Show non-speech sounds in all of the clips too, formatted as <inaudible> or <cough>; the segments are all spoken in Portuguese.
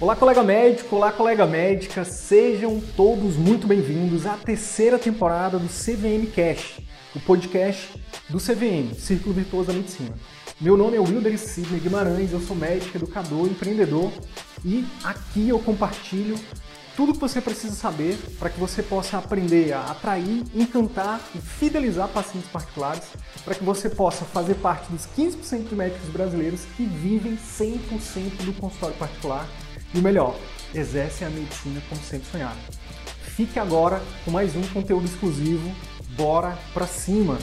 Olá, colega médico, olá, colega médica, sejam todos muito bem-vindos à terceira temporada do CVM Cash, o podcast do CVM, Círculo Virtuoso da Medicina. Meu nome é Wilder Sidney Guimarães, eu sou médico, educador, empreendedor e aqui eu compartilho tudo que você precisa saber para que você possa aprender a atrair, encantar e fidelizar pacientes particulares, para que você possa fazer parte dos 15% de médicos brasileiros que vivem 100% do consultório particular e o melhor, exercem a medicina como sempre sonharam. Fique agora com mais um conteúdo exclusivo. Bora pra cima!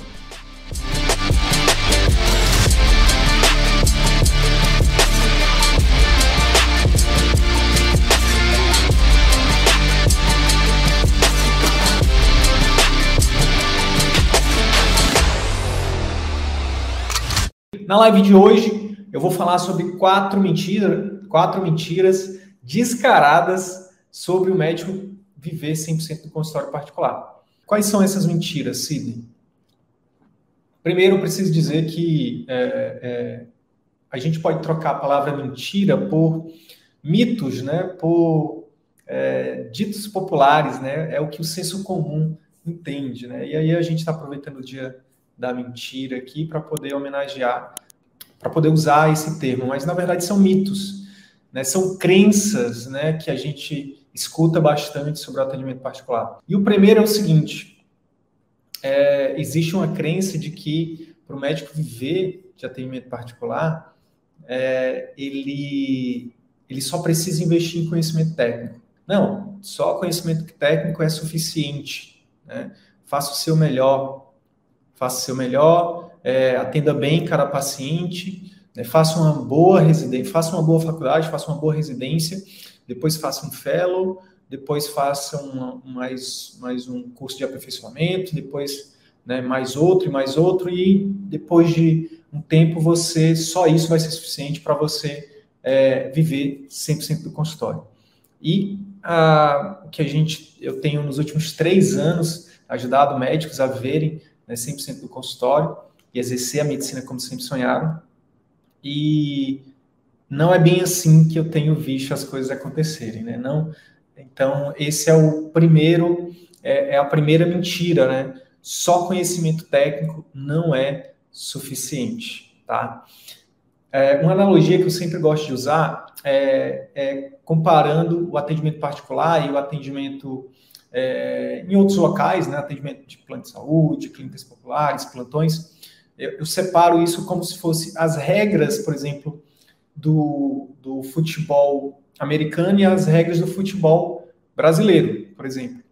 Na live de hoje, eu vou falar sobre quatro mentiras, quatro mentiras descaradas sobre o médico viver 100% do consultório particular. Quais são essas mentiras, Sidney? Primeiro, eu preciso dizer que é, é, a gente pode trocar a palavra mentira por mitos, né? por é, ditos populares, né? é o que o senso comum entende. Né? E aí a gente está aproveitando o dia da mentira aqui para poder homenagear, para poder usar esse termo, mas na verdade são mitos, né? são crenças né, que a gente escuta bastante sobre o atendimento particular. E o primeiro é o seguinte: é, existe uma crença de que para o médico viver de atendimento particular, é, ele, ele só precisa investir em conhecimento técnico. Não, só conhecimento técnico é suficiente. Né? Faça o seu melhor, faça o seu melhor, é, atenda bem cada paciente, né, faça uma boa residência, faça uma boa faculdade, faça uma boa residência, depois faça um fellow, depois faça mais, mais um curso de aperfeiçoamento, depois né, mais outro e mais outro, e depois de um tempo você, só isso vai ser suficiente para você é, viver 100% do consultório. E o que a gente, eu tenho nos últimos três anos ajudado médicos a verem né, 100% do consultório e exercer a medicina como sempre sonharam. E não é bem assim que eu tenho visto as coisas acontecerem, né? Não, então esse é o primeiro, é, é a primeira mentira, né? Só conhecimento técnico não é suficiente, tá? É, uma analogia que eu sempre gosto de usar é, é comparando o atendimento particular e o atendimento é, em outros locais, né, atendimento de plano de saúde, clínicas populares, plantões, eu, eu, separo isso como se fosse as regras, por exemplo, do, do futebol americano e as regras do futebol brasileiro, por exemplo.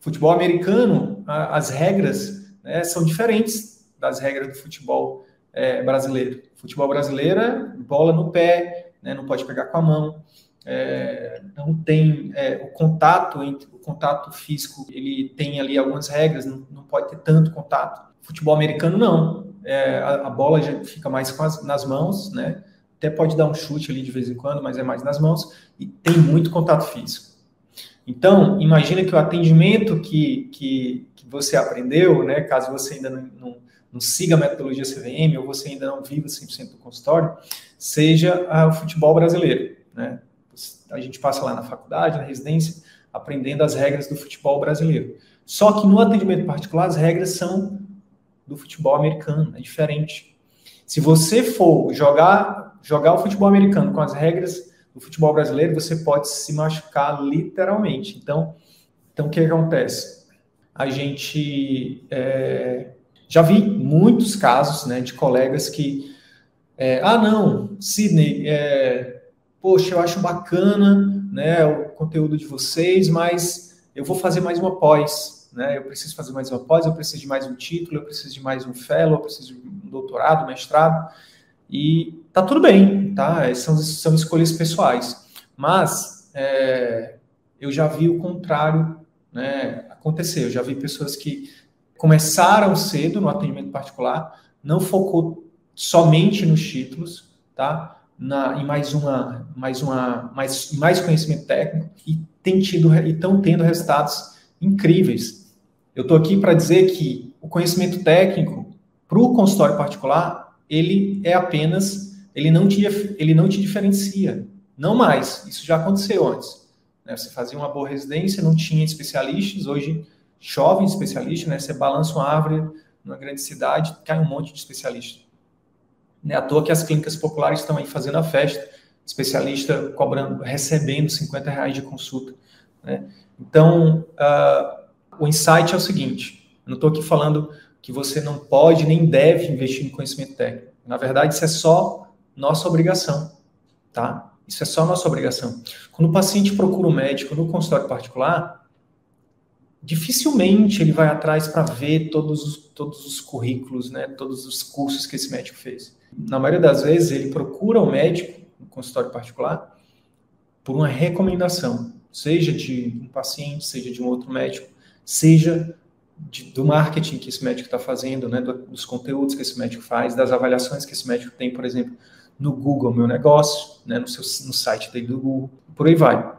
Futebol americano, a, as regras né, são diferentes das regras do futebol é, brasileiro. Futebol brasileiro é bola no pé, né, não pode pegar com a mão é, não tem é, o contato entre o contato físico, ele tem ali algumas regras, não, não pode ter tanto contato. Futebol americano não, é, a, a, bola já fica mais as, nas mãos, né? Até pode dar um chute ali de vez em quando, mas é mais nas mãos e tem muito contato físico. Então, imagina que o atendimento que, que, que você aprendeu, né, caso você ainda não, não, não, siga a metodologia CVM ou você ainda não viva 100% do consultório, seja ah, o futebol brasileiro, né? a gente passa lá na faculdade, na residência, aprendendo as regras do futebol brasileiro. Só que no atendimento particular, as regras são do futebol americano, é diferente. Se você for jogar, jogar o futebol americano com as regras do futebol brasileiro, você pode se machucar literalmente. Então, então o que acontece? A gente é, já vi muitos casos né, de colegas que, é, ah, não, Sidney, é, poxa, eu acho bacana né, o conteúdo de vocês, mas eu vou fazer mais uma pós, né? Eu preciso fazer mais uma pós, eu preciso de mais um título, eu preciso de mais um fellow, eu preciso de um doutorado, mestrado, e tá tudo bem, tá? São, são escolhas pessoais. Mas é, eu já vi o contrário né, acontecer. Eu já vi pessoas que começaram cedo no atendimento particular, não focou somente nos títulos, tá? na, em mais uma, mais uma, mais, mais conhecimento técnico e tem tido e estão tendo resultados incríveis. Eu estou aqui para dizer que o conhecimento técnico para o consultório particular ele é apenas ele não te ele não te diferencia, Não mais. Isso já aconteceu antes. Né? Você fazia uma boa residência, não tinha especialistas, hoje chove especialista, né? Você balança uma árvore numa grande cidade, cai um monte de especialista. Não é à toa que as clínicas populares estão aí fazendo a festa, especialista cobrando, recebendo 50 reais de consulta. Né? Então, uh, o insight é o seguinte: eu não estou aqui falando que você não pode nem deve investir em conhecimento técnico. Na verdade, isso é só nossa obrigação, tá? Isso é só nossa obrigação. Quando o paciente procura um médico no consultório particular, dificilmente ele vai atrás para ver todos os, todos os currículos, né, todos os cursos que esse médico fez. Na maioria das vezes, ele procura o um médico no consultório particular por uma recomendação, seja de um paciente, seja de um outro médico, seja de, do marketing que esse médico está fazendo, né, dos conteúdos que esse médico faz, das avaliações que esse médico tem, por exemplo, no Google Meu Negócio, né, no, seu, no site dele do Google, por aí vai.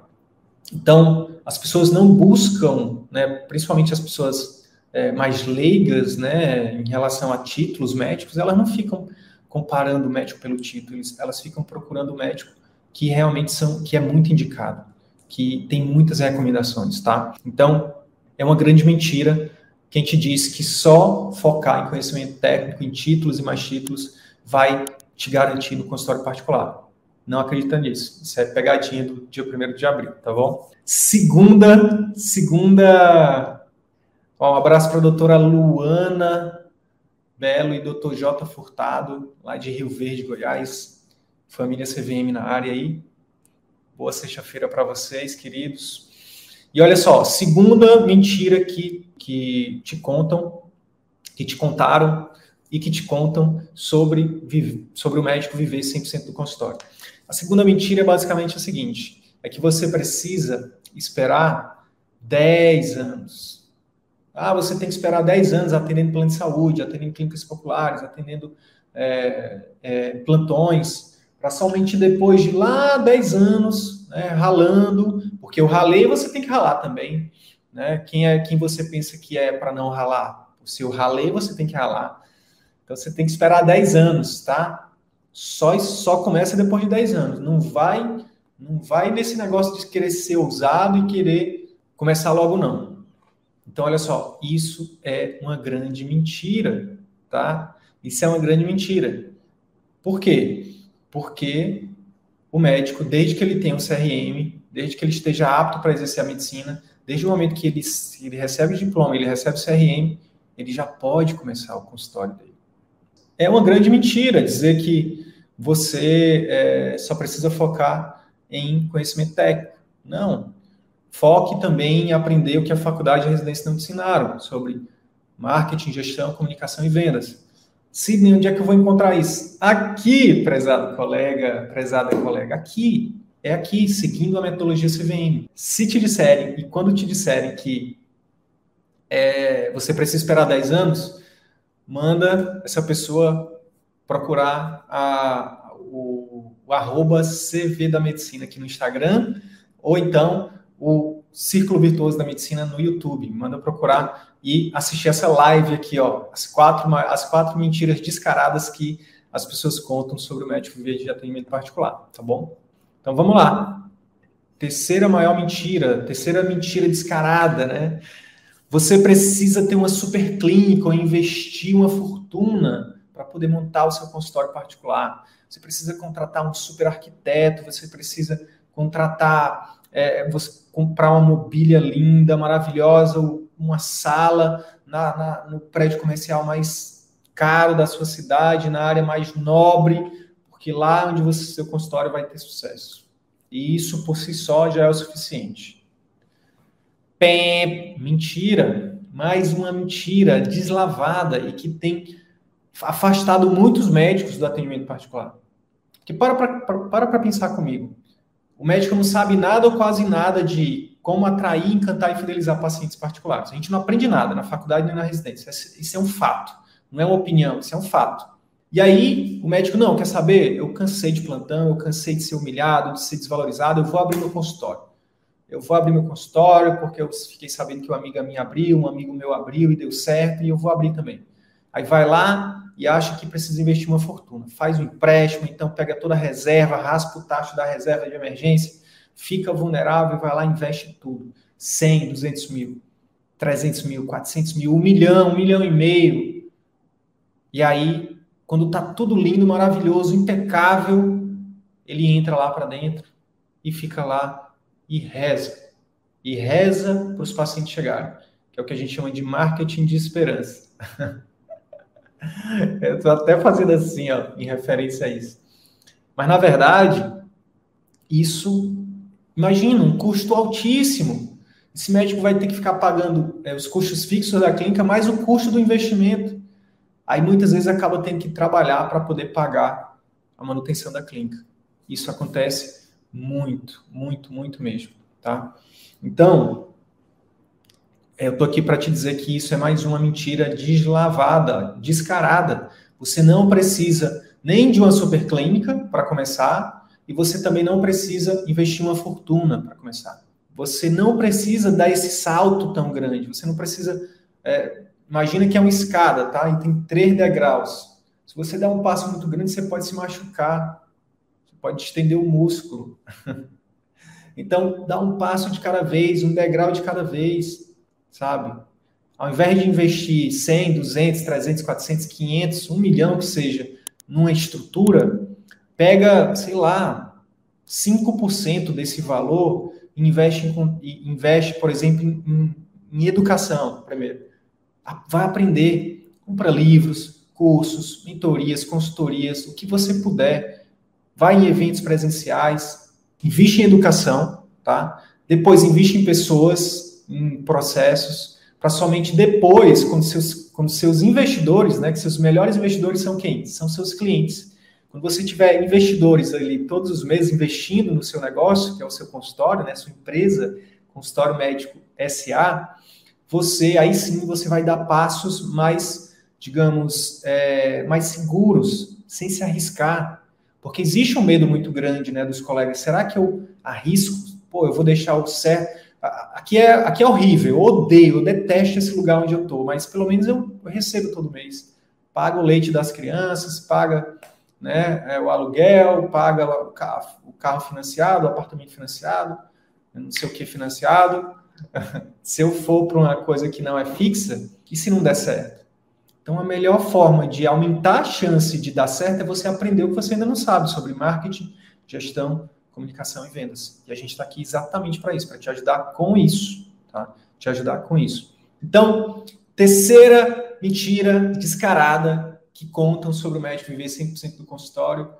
Então, as pessoas não buscam, né, principalmente as pessoas é, mais leigas, né, em relação a títulos médicos, elas não ficam comparando o médico pelo título, elas ficam procurando o médico que realmente são, que é muito indicado, que tem muitas recomendações, tá? Então, é uma grande mentira quem te diz que só focar em conhecimento técnico, em títulos e mais títulos, vai te garantir no consultório particular. Não acredita nisso. Isso é pegadinha do dia 1 de abril, tá bom? Segunda, segunda. Um abraço para a doutora Luana Belo e doutor J. Furtado, lá de Rio Verde, Goiás. Família CVM na área aí. Boa sexta-feira para vocês, queridos. E olha só, segunda mentira que, que te contam, que te contaram e que te contam sobre, sobre o médico viver 100% do consultório. A segunda mentira é basicamente a seguinte: é que você precisa esperar 10 anos. Ah, você tem que esperar 10 anos atendendo plano de saúde, atendendo clínicas populares, atendendo é, é, plantões, para somente depois de lá 10 anos, né, ralando, porque o ralei você tem que ralar também. Né? Quem é quem você pensa que é para não ralar? O seu ralei você tem que ralar. Então você tem que esperar 10 anos, tá? só, só começa depois de 10 anos. Não vai, não vai nesse negócio de querer ser ousado e querer começar logo, não. Então, olha só, isso é uma grande mentira, tá? Isso é uma grande mentira. Por quê? Porque o médico, desde que ele tenha um CRM, desde que ele esteja apto para exercer a medicina, desde o momento que ele, ele recebe o diploma, ele recebe o CRM, ele já pode começar o consultório dele. É uma grande mentira dizer que você é, só precisa focar em conhecimento técnico. Não. Foque também em aprender o que a faculdade e a residência não ensinaram sobre marketing, gestão, comunicação e vendas. Sidney, onde é que eu vou encontrar isso? Aqui, prezado colega, prezada colega, aqui. É aqui, seguindo a metodologia CVM. Se te disserem, e quando te disserem que é, você precisa esperar 10 anos, manda essa pessoa procurar a, o, o arroba CV da Medicina aqui no Instagram, ou então o Círculo Virtuoso da Medicina no YouTube. Manda procurar e assistir essa live aqui, ó. As quatro, as quatro mentiras descaradas que as pessoas contam sobre o médico viver de atendimento particular, tá bom? Então vamos lá. Terceira maior mentira, terceira mentira descarada, né? Você precisa ter uma super clínica ou investir uma fortuna para poder montar o seu consultório particular. Você precisa contratar um super arquiteto, você precisa contratar, é, você comprar uma mobília linda, maravilhosa, uma sala na, na, no prédio comercial mais caro da sua cidade, na área mais nobre, porque lá onde você seu consultório vai ter sucesso. E isso por si só já é o suficiente. Pé, mentira, mais uma mentira deslavada e que tem afastado muitos médicos do atendimento particular. Que para para para pensar comigo. O médico não sabe nada ou quase nada de como atrair, encantar e fidelizar pacientes particulares. A gente não aprende nada na faculdade nem na residência. Isso é um fato. Não é uma opinião, isso é um fato. E aí, o médico, não, quer saber? Eu cansei de plantão, eu cansei de ser humilhado, de ser desvalorizado, eu vou abrir meu consultório. Eu vou abrir meu consultório porque eu fiquei sabendo que uma amiga minha abriu, um amigo meu abriu e deu certo, e eu vou abrir também. Aí vai lá e acha que precisa investir uma fortuna. Faz um empréstimo, então pega toda a reserva, raspa o taxa da reserva de emergência, fica vulnerável e vai lá e investe tudo. 100, 200 mil, 300 mil, 400 mil, 1 milhão, 1 milhão e meio. E aí, quando tá tudo lindo, maravilhoso, impecável, ele entra lá para dentro e fica lá e reza. E reza para os pacientes chegarem, que é o que a gente chama de marketing de esperança. <laughs> Eu estou até fazendo assim, ó, em referência a isso. Mas, na verdade, isso, imagina, um custo altíssimo. Esse médico vai ter que ficar pagando é, os custos fixos da clínica, mais o custo do investimento. Aí, muitas vezes, acaba tendo que trabalhar para poder pagar a manutenção da clínica. Isso acontece muito, muito, muito mesmo, tá? Então, eu estou aqui para te dizer que isso é mais uma mentira deslavada, descarada. Você não precisa nem de uma superclínica para começar, e você também não precisa investir uma fortuna para começar. Você não precisa dar esse salto tão grande. Você não precisa. É, imagina que é uma escada, tá? E tem três degraus. Se você der um passo muito grande, você pode se machucar. Você pode estender o músculo. <laughs> então, dá um passo de cada vez, um degrau de cada vez sabe? Ao invés de investir 100, 200, 300, 400, 500, 1 milhão que seja numa estrutura, pega, sei lá, 5% desse valor e investe, em, investe por exemplo, em, em educação, primeiro. Vai aprender, compra livros, cursos, mentorias, consultorias, o que você puder. Vai em eventos presenciais, investe em educação, tá? Depois investe em pessoas em processos, para somente depois, quando seus, quando seus investidores, né, que seus melhores investidores são quem? São seus clientes. Quando você tiver investidores ali todos os meses investindo no seu negócio, que é o seu consultório, né, sua empresa, consultório médico SA, você aí sim você vai dar passos mais, digamos, é, mais seguros, sem se arriscar, porque existe um medo muito grande, né, dos colegas. Será que eu arrisco? Pô, eu vou deixar o certo? Aqui é, aqui é horrível, eu odeio, eu detesto esse lugar onde eu estou, mas pelo menos eu, eu recebo todo mês. Paga o leite das crianças, paga né, é, o aluguel, paga o carro, o carro financiado, o apartamento financiado, não sei o que financiado. Se eu for para uma coisa que não é fixa, e se não der certo? Então, a melhor forma de aumentar a chance de dar certo é você aprender o que você ainda não sabe sobre marketing, gestão comunicação e vendas. E a gente está aqui exatamente para isso, para te ajudar com isso, tá? Te ajudar com isso. Então, terceira mentira descarada que contam sobre o médico viver 100% do consultório,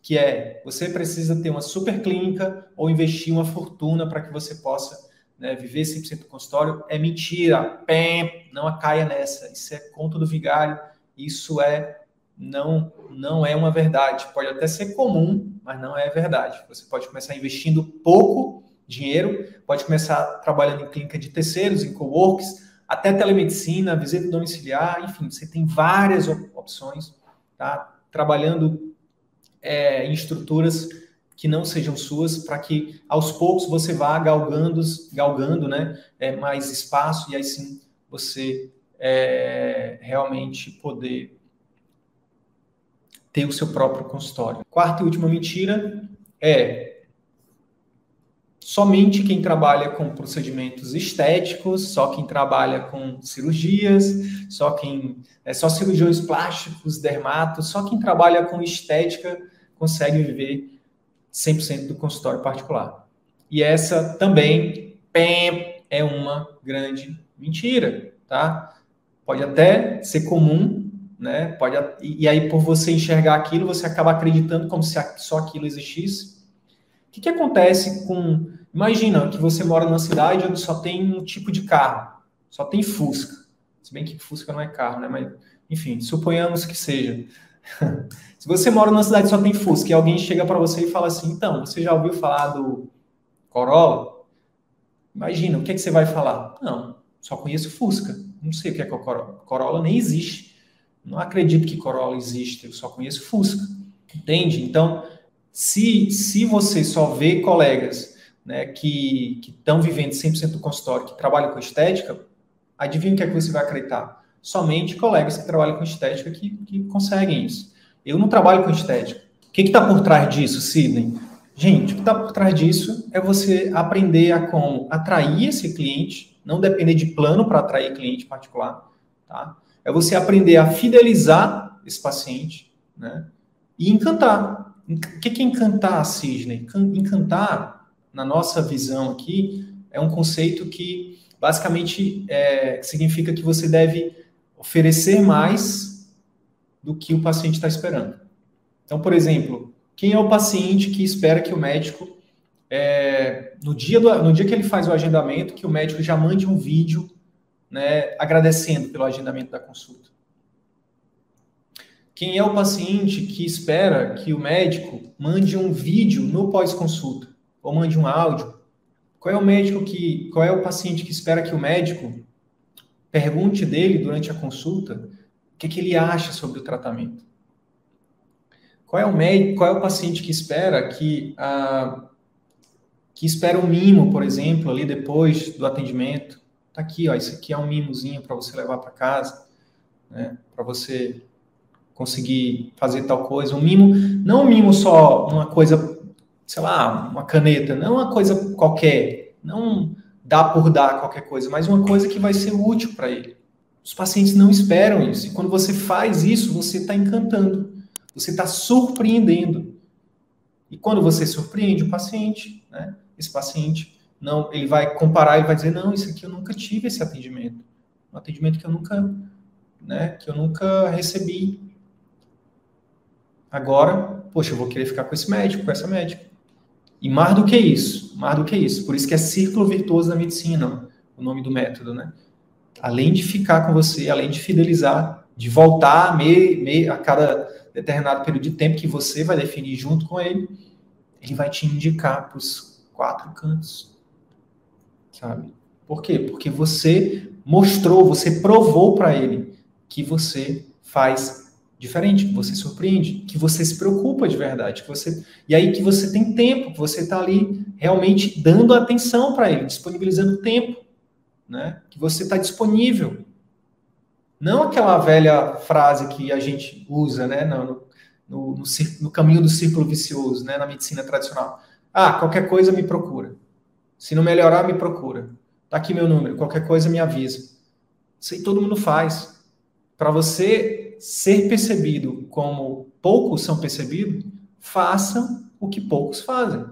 que é você precisa ter uma super clínica ou investir uma fortuna para que você possa né, viver 100% do consultório. É mentira. Pém, não caia nessa. Isso é conto do vigário. Isso é não, não é uma verdade. Pode até ser comum, mas não é verdade. Você pode começar investindo pouco dinheiro, pode começar trabalhando em clínica de terceiros, em coworks, até telemedicina, visita domiciliar, enfim, você tem várias opções, tá? Trabalhando é, em estruturas que não sejam suas, para que aos poucos você vá galgando, galgando né, é, mais espaço e aí sim você é, realmente poder ter o seu próprio consultório. Quarta e última mentira é somente quem trabalha com procedimentos estéticos, só quem trabalha com cirurgias, só quem é só cirurgiões plásticos, dermatos, só quem trabalha com estética consegue viver 100% do consultório particular. E essa também é uma grande mentira, tá? Pode até ser comum né? Pode, e aí, por você enxergar aquilo, você acaba acreditando como se só aquilo existisse. O que, que acontece com. Imagina que você mora numa cidade onde só tem um tipo de carro, só tem Fusca. Se bem que Fusca não é carro, né? Mas, enfim, suponhamos que seja. <laughs> Se você mora numa cidade que só tem Fusca e alguém chega para você e fala assim: então, você já ouviu falar do Corolla? Imagina, o que, é que você vai falar? Não, só conheço Fusca. Não sei o que é, que é Corolla. Corolla nem existe. Não acredito que Corolla existe, eu só conheço Fusca. Entende? Então, se, se você só vê colegas né, que estão vivendo 100% do consultório, que trabalham com estética, adivinha o que é que você vai acreditar? Somente colegas que trabalham com estética que, que conseguem isso. Eu não trabalho com estética. O que está por trás disso, Sidney? Gente, o que está por trás disso é você aprender a como atrair esse cliente, não depender de plano para atrair cliente particular, tá? É você aprender a fidelizar esse paciente, né? E encantar. O que é encantar, Sidney? Encantar, na nossa visão aqui, é um conceito que basicamente é, significa que você deve oferecer mais do que o paciente está esperando. Então, por exemplo, quem é o paciente que espera que o médico, é, no, dia do, no dia que ele faz o agendamento, que o médico já mande um vídeo né, agradecendo pelo agendamento da consulta? Quem é o paciente que espera que o médico mande um vídeo no pós-consulta ou mande um áudio? Qual é o médico que, qual é o paciente que espera que o médico pergunte dele durante a consulta o que, que ele acha sobre o tratamento? Qual é o médico, qual é o paciente que espera que a que espera um mimo, por exemplo, ali depois do atendimento? Tá aqui, ó, isso aqui é um mimozinho para você levar para casa, né? Para você conseguir fazer tal coisa. Um mimo, não um mimo só uma coisa, sei lá, uma caneta, não uma coisa qualquer, não dá por dar qualquer coisa, mas uma coisa que vai ser útil para ele. Os pacientes não esperam isso. E quando você faz isso, você está encantando. Você está surpreendendo. E quando você surpreende o paciente, né, esse paciente não, ele vai comparar e vai dizer não, isso aqui eu nunca tive esse atendimento, um atendimento que eu nunca, né, que eu nunca recebi. Agora, poxa, eu vou querer ficar com esse médico, com essa médica. E mais do que isso, mais do que isso, por isso que é círculo virtuoso da medicina, o nome do método, né? Além de ficar com você, além de fidelizar, de voltar me, me, a cada determinado período de tempo que você vai definir junto com ele, ele vai te indicar para os quatro cantos. Sabe? Por quê? Porque você mostrou, você provou para ele que você faz diferente, que você surpreende, que você se preocupa de verdade, que você e aí que você tem tempo, que você está ali realmente dando atenção para ele, disponibilizando tempo, né? Que você está disponível, não aquela velha frase que a gente usa, né, no, no, no, no caminho do círculo vicioso, né, na medicina tradicional. Ah, qualquer coisa me procura. Se não melhorar, me procura. Tá aqui meu número, qualquer coisa me avisa. Isso aí todo mundo faz. Para você ser percebido como poucos são percebidos, façam o que poucos fazem.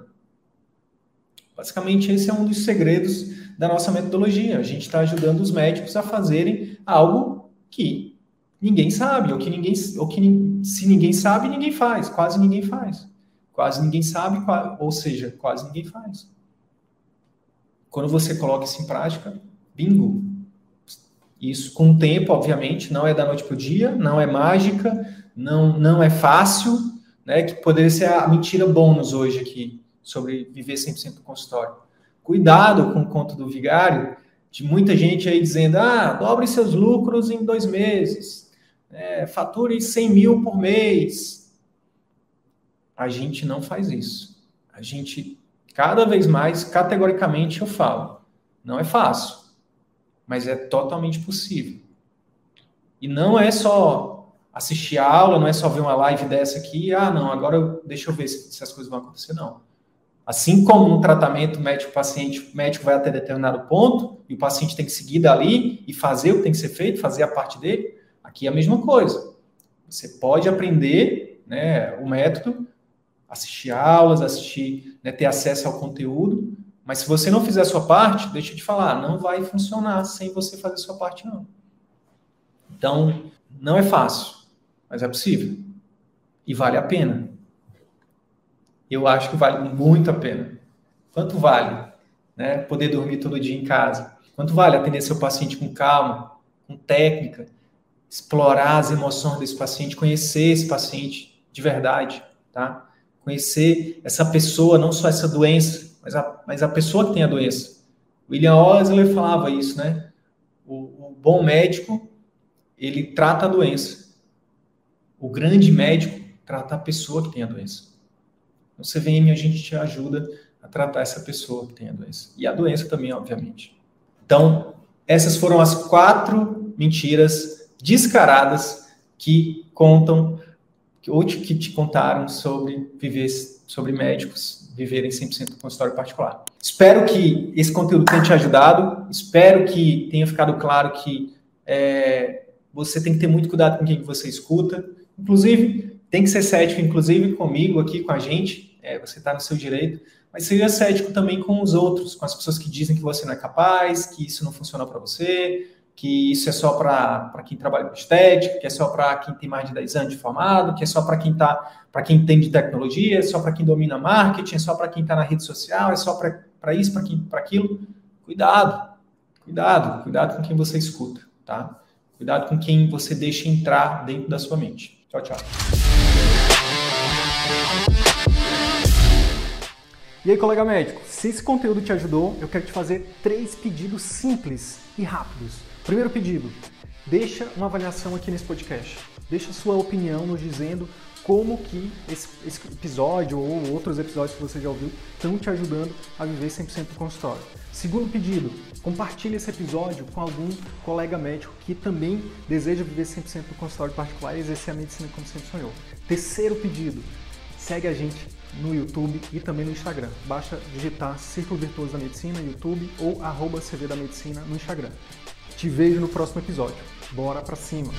Basicamente, esse é um dos segredos da nossa metodologia. A gente está ajudando os médicos a fazerem algo que ninguém sabe, ou que ninguém, ou que se ninguém sabe, ninguém faz, quase ninguém faz. Quase ninguém sabe, ou seja, quase ninguém faz. Quando você coloca isso em prática, bingo. Isso com o tempo, obviamente, não é da noite para o dia, não é mágica, não, não é fácil, né? Que poderia ser a mentira bônus hoje aqui, sobre viver 100% do consultório. Cuidado com o conto do vigário, de muita gente aí dizendo, ah, dobre seus lucros em dois meses, é, fature 100 mil por mês. A gente não faz isso. A gente, cada vez mais, categoricamente eu falo, não é fácil, mas é totalmente possível. E não é só assistir a aula, não é só ver uma live dessa aqui, ah, não, agora eu, deixa eu ver se, se as coisas vão acontecer, não. Assim como no tratamento médico-paciente, o médico vai até determinado ponto e o paciente tem que seguir dali e fazer o que tem que ser feito, fazer a parte dele, aqui é a mesma coisa. Você pode aprender né, o método, assistir aulas, assistir, né, ter acesso ao conteúdo, mas se você não fizer a sua parte, deixa eu te falar, não vai funcionar sem você fazer a sua parte, não. Então, não é fácil, mas é possível. E vale a pena eu acho que vale muito a pena. Quanto vale né, poder dormir todo dia em casa? Quanto vale atender seu paciente com calma, com técnica, explorar as emoções desse paciente, conhecer esse paciente de verdade, tá? Conhecer essa pessoa, não só essa doença, mas a, mas a pessoa que tem a doença. William Osler falava isso, né? O, o bom médico, ele trata a doença. O grande médico trata a pessoa que tem a doença. No CVM, a gente te ajuda a tratar essa pessoa que tem a doença. E a doença também, obviamente. Então, essas foram as quatro mentiras descaradas que contam ou que te contaram sobre viver, sobre médicos viverem 100% do consultório particular. Espero que esse conteúdo tenha te ajudado, espero que tenha ficado claro que é, você tem que ter muito cuidado com quem você escuta, inclusive tem que ser cético, inclusive comigo aqui, com a gente, é, você está no seu direito, mas seja cético também com os outros, com as pessoas que dizem que você não é capaz, que isso não funciona para você, que isso é só para quem trabalha com estética, que é só para quem tem mais de 10 anos de formado, que é só para quem tá, para quem entende tecnologia, é só para quem domina marketing, é só para quem está na rede social, é só para isso, para aquilo. Cuidado, cuidado, cuidado com quem você escuta, tá? Cuidado com quem você deixa entrar dentro da sua mente. Tchau, tchau. E aí, colega médico, se esse conteúdo te ajudou, eu quero te fazer três pedidos simples e rápidos. Primeiro pedido, deixa uma avaliação aqui nesse podcast. Deixa sua opinião nos dizendo como que esse, esse, episódio ou outros episódios que você já ouviu estão te ajudando a viver 100% do consultório. Segundo pedido, compartilhe esse episódio com algum colega médico que também deseja viver 100% do consultório particular e exercer a medicina como sempre sonhou. Terceiro pedido, segue a gente no YouTube e também no Instagram. Basta digitar Círculo Virtuoso da Medicina YouTube ou arroba CV da Medicina no Instagram. Te vejo no próximo episódio. Bora pra cima!